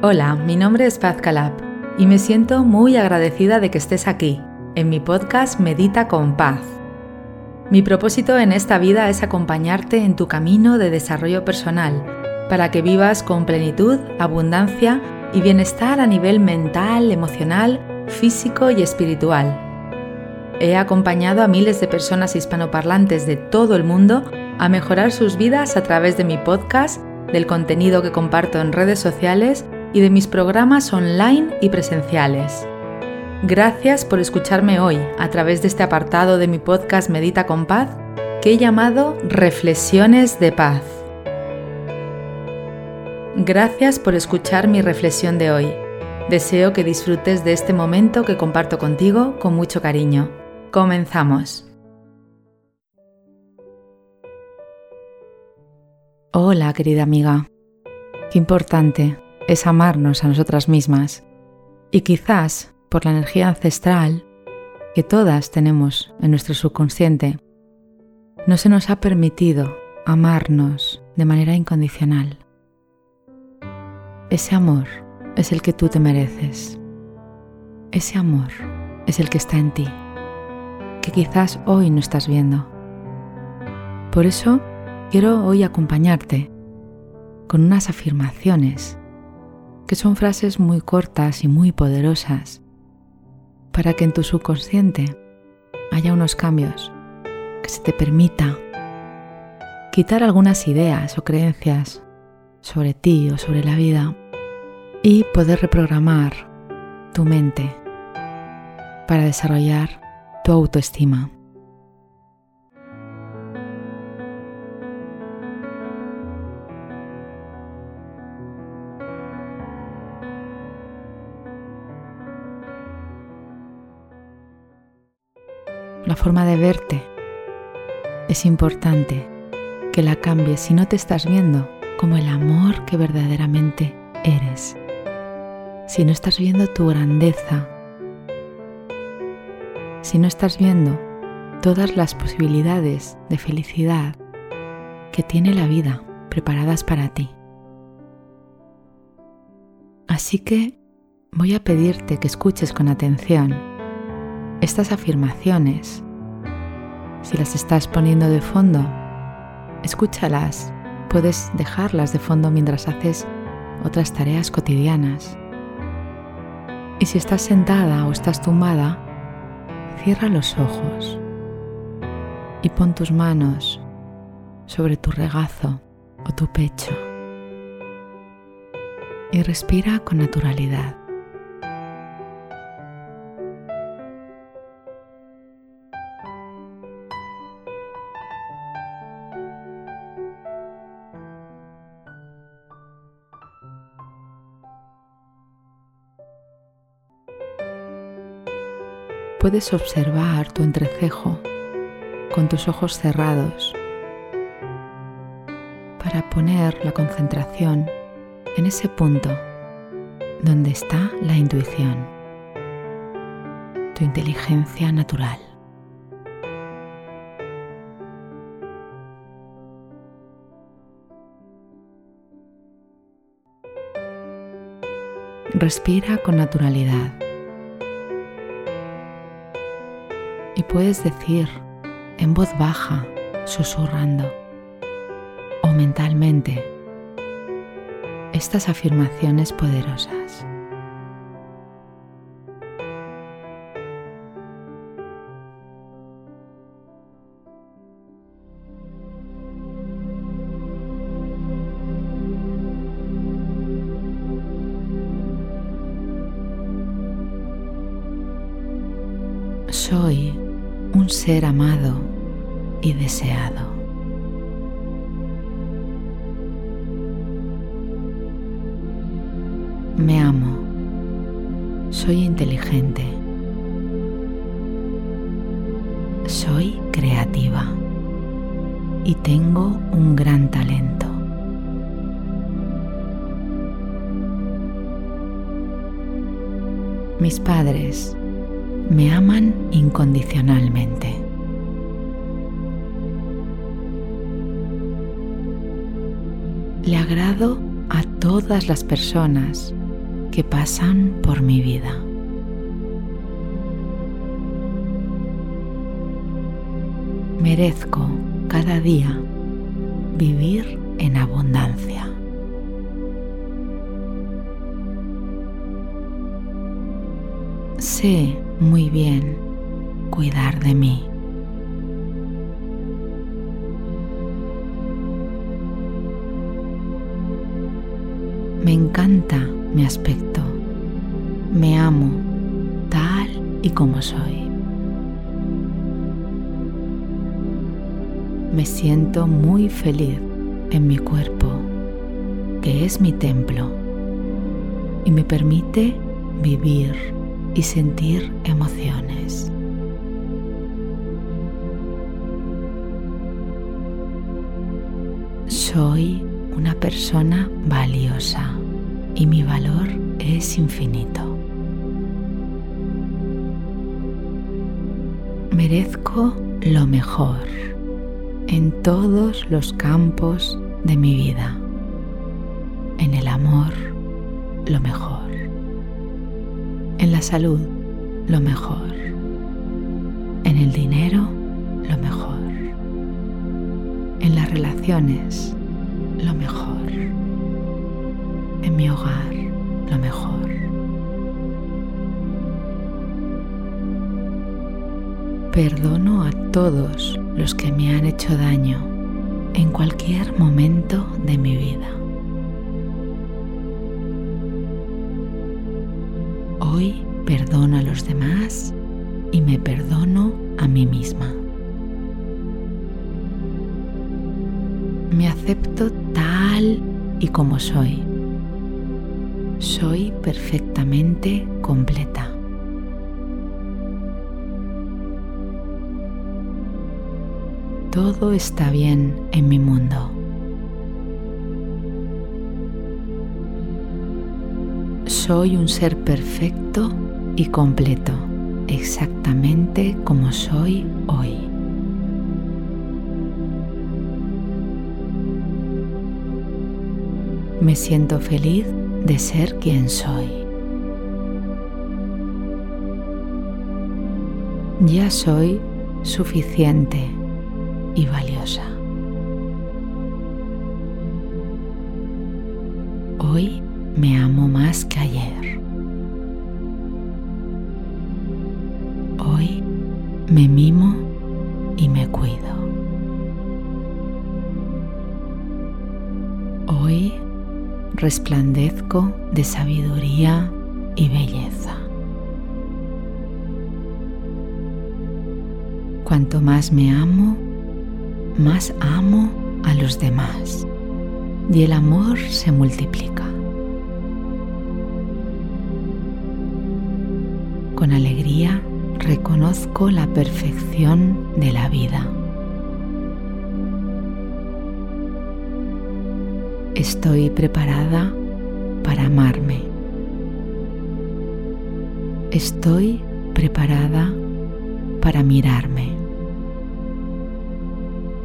Hola, mi nombre es Paz Calab y me siento muy agradecida de que estés aquí, en mi podcast Medita con Paz. Mi propósito en esta vida es acompañarte en tu camino de desarrollo personal, para que vivas con plenitud, abundancia y bienestar a nivel mental, emocional, físico y espiritual. He acompañado a miles de personas hispanoparlantes de todo el mundo a mejorar sus vidas a través de mi podcast, del contenido que comparto en redes sociales y de mis programas online y presenciales. Gracias por escucharme hoy a través de este apartado de mi podcast Medita con Paz que he llamado Reflexiones de Paz. Gracias por escuchar mi reflexión de hoy. Deseo que disfrutes de este momento que comparto contigo con mucho cariño. Comenzamos. Hola querida amiga. Qué importante es amarnos a nosotras mismas y quizás por la energía ancestral que todas tenemos en nuestro subconsciente, no se nos ha permitido amarnos de manera incondicional. Ese amor es el que tú te mereces. Ese amor es el que está en ti, que quizás hoy no estás viendo. Por eso quiero hoy acompañarte con unas afirmaciones que son frases muy cortas y muy poderosas para que en tu subconsciente haya unos cambios, que se te permita quitar algunas ideas o creencias sobre ti o sobre la vida y poder reprogramar tu mente para desarrollar tu autoestima. La forma de verte. Es importante que la cambies si no te estás viendo como el amor que verdaderamente eres. Si no estás viendo tu grandeza. Si no estás viendo todas las posibilidades de felicidad que tiene la vida preparadas para ti. Así que voy a pedirte que escuches con atención estas afirmaciones, si las estás poniendo de fondo, escúchalas. Puedes dejarlas de fondo mientras haces otras tareas cotidianas. Y si estás sentada o estás tumbada, cierra los ojos y pon tus manos sobre tu regazo o tu pecho y respira con naturalidad. Puedes observar tu entrecejo con tus ojos cerrados para poner la concentración en ese punto donde está la intuición, tu inteligencia natural. Respira con naturalidad. Puedes decir en voz baja, susurrando o mentalmente estas afirmaciones poderosas. Ser amado y deseado. Me amo. Soy inteligente. Soy creativa y tengo un gran talento. Mis padres me aman incondicionalmente. Le agrado a todas las personas que pasan por mi vida. Merezco cada día vivir en abundancia. Sé muy bien cuidar de mí. Me encanta mi aspecto. Me amo tal y como soy. Me siento muy feliz en mi cuerpo, que es mi templo, y me permite vivir y sentir emociones. Soy una persona valiosa y mi valor es infinito. Merezco lo mejor en todos los campos de mi vida. En el amor, lo mejor. En la salud, lo mejor. En el dinero, lo mejor. En las relaciones, lo mejor. En mi hogar, lo mejor. Perdono a todos los que me han hecho daño en cualquier momento de mi vida. Hoy perdono a los demás y me perdono a mí misma. Me acepto tal y como soy. Soy perfectamente completa. Todo está bien en mi mundo. Soy un ser perfecto y completo, exactamente como soy hoy. Me siento feliz de ser quien soy. Ya soy suficiente y valiosa. Hoy me amo más que ayer. Hoy me mimo y me cuido. Hoy resplandezco de sabiduría y belleza. Cuanto más me amo, más amo a los demás y el amor se multiplica. Con alegría reconozco la perfección de la vida. Estoy preparada para amarme. Estoy preparada para mirarme.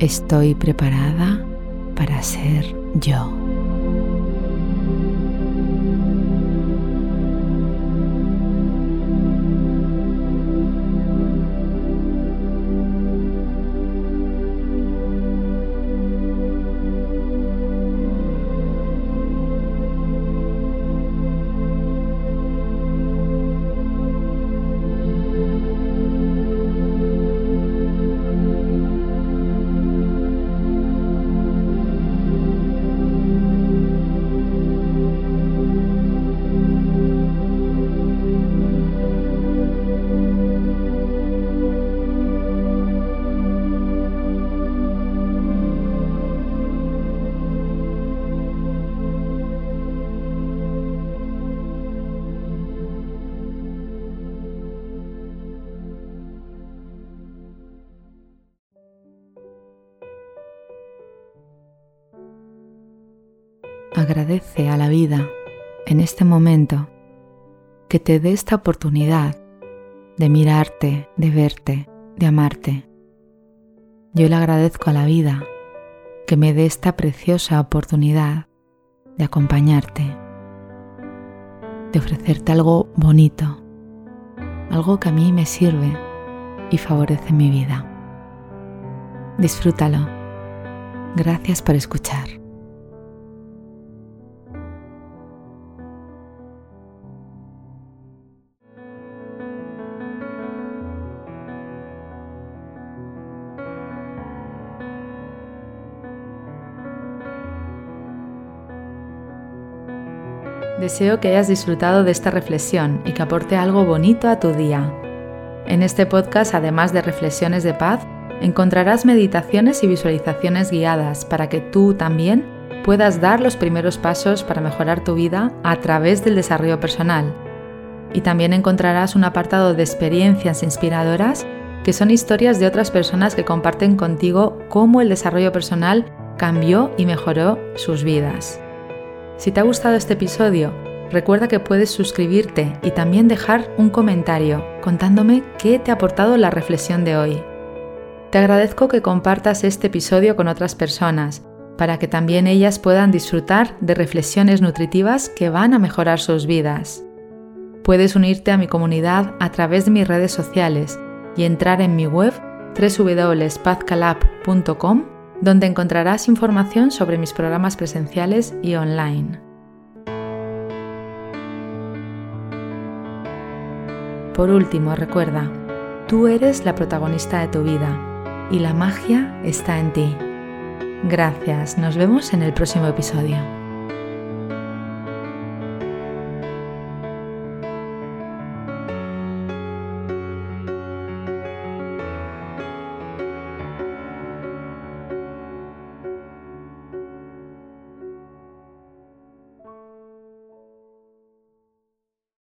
Estoy preparada para ser yo. Agradece a la vida en este momento que te dé esta oportunidad de mirarte, de verte, de amarte. Yo le agradezco a la vida que me dé esta preciosa oportunidad de acompañarte. de ofrecerte algo bonito, algo que a mí me sirve y favorece mi vida. Disfrútalo. Gracias por escuchar. Deseo que hayas disfrutado de esta reflexión y que aporte algo bonito a tu día. En este podcast, además de reflexiones de paz, encontrarás meditaciones y visualizaciones guiadas para que tú también puedas dar los primeros pasos para mejorar tu vida a través del desarrollo personal. Y también encontrarás un apartado de experiencias inspiradoras que son historias de otras personas que comparten contigo cómo el desarrollo personal cambió y mejoró sus vidas. Si te ha gustado este episodio, recuerda que puedes suscribirte y también dejar un comentario contándome qué te ha aportado la reflexión de hoy. Te agradezco que compartas este episodio con otras personas para que también ellas puedan disfrutar de reflexiones nutritivas que van a mejorar sus vidas. Puedes unirte a mi comunidad a través de mis redes sociales y entrar en mi web www.pazcalab.com donde encontrarás información sobre mis programas presenciales y online. Por último, recuerda, tú eres la protagonista de tu vida y la magia está en ti. Gracias, nos vemos en el próximo episodio.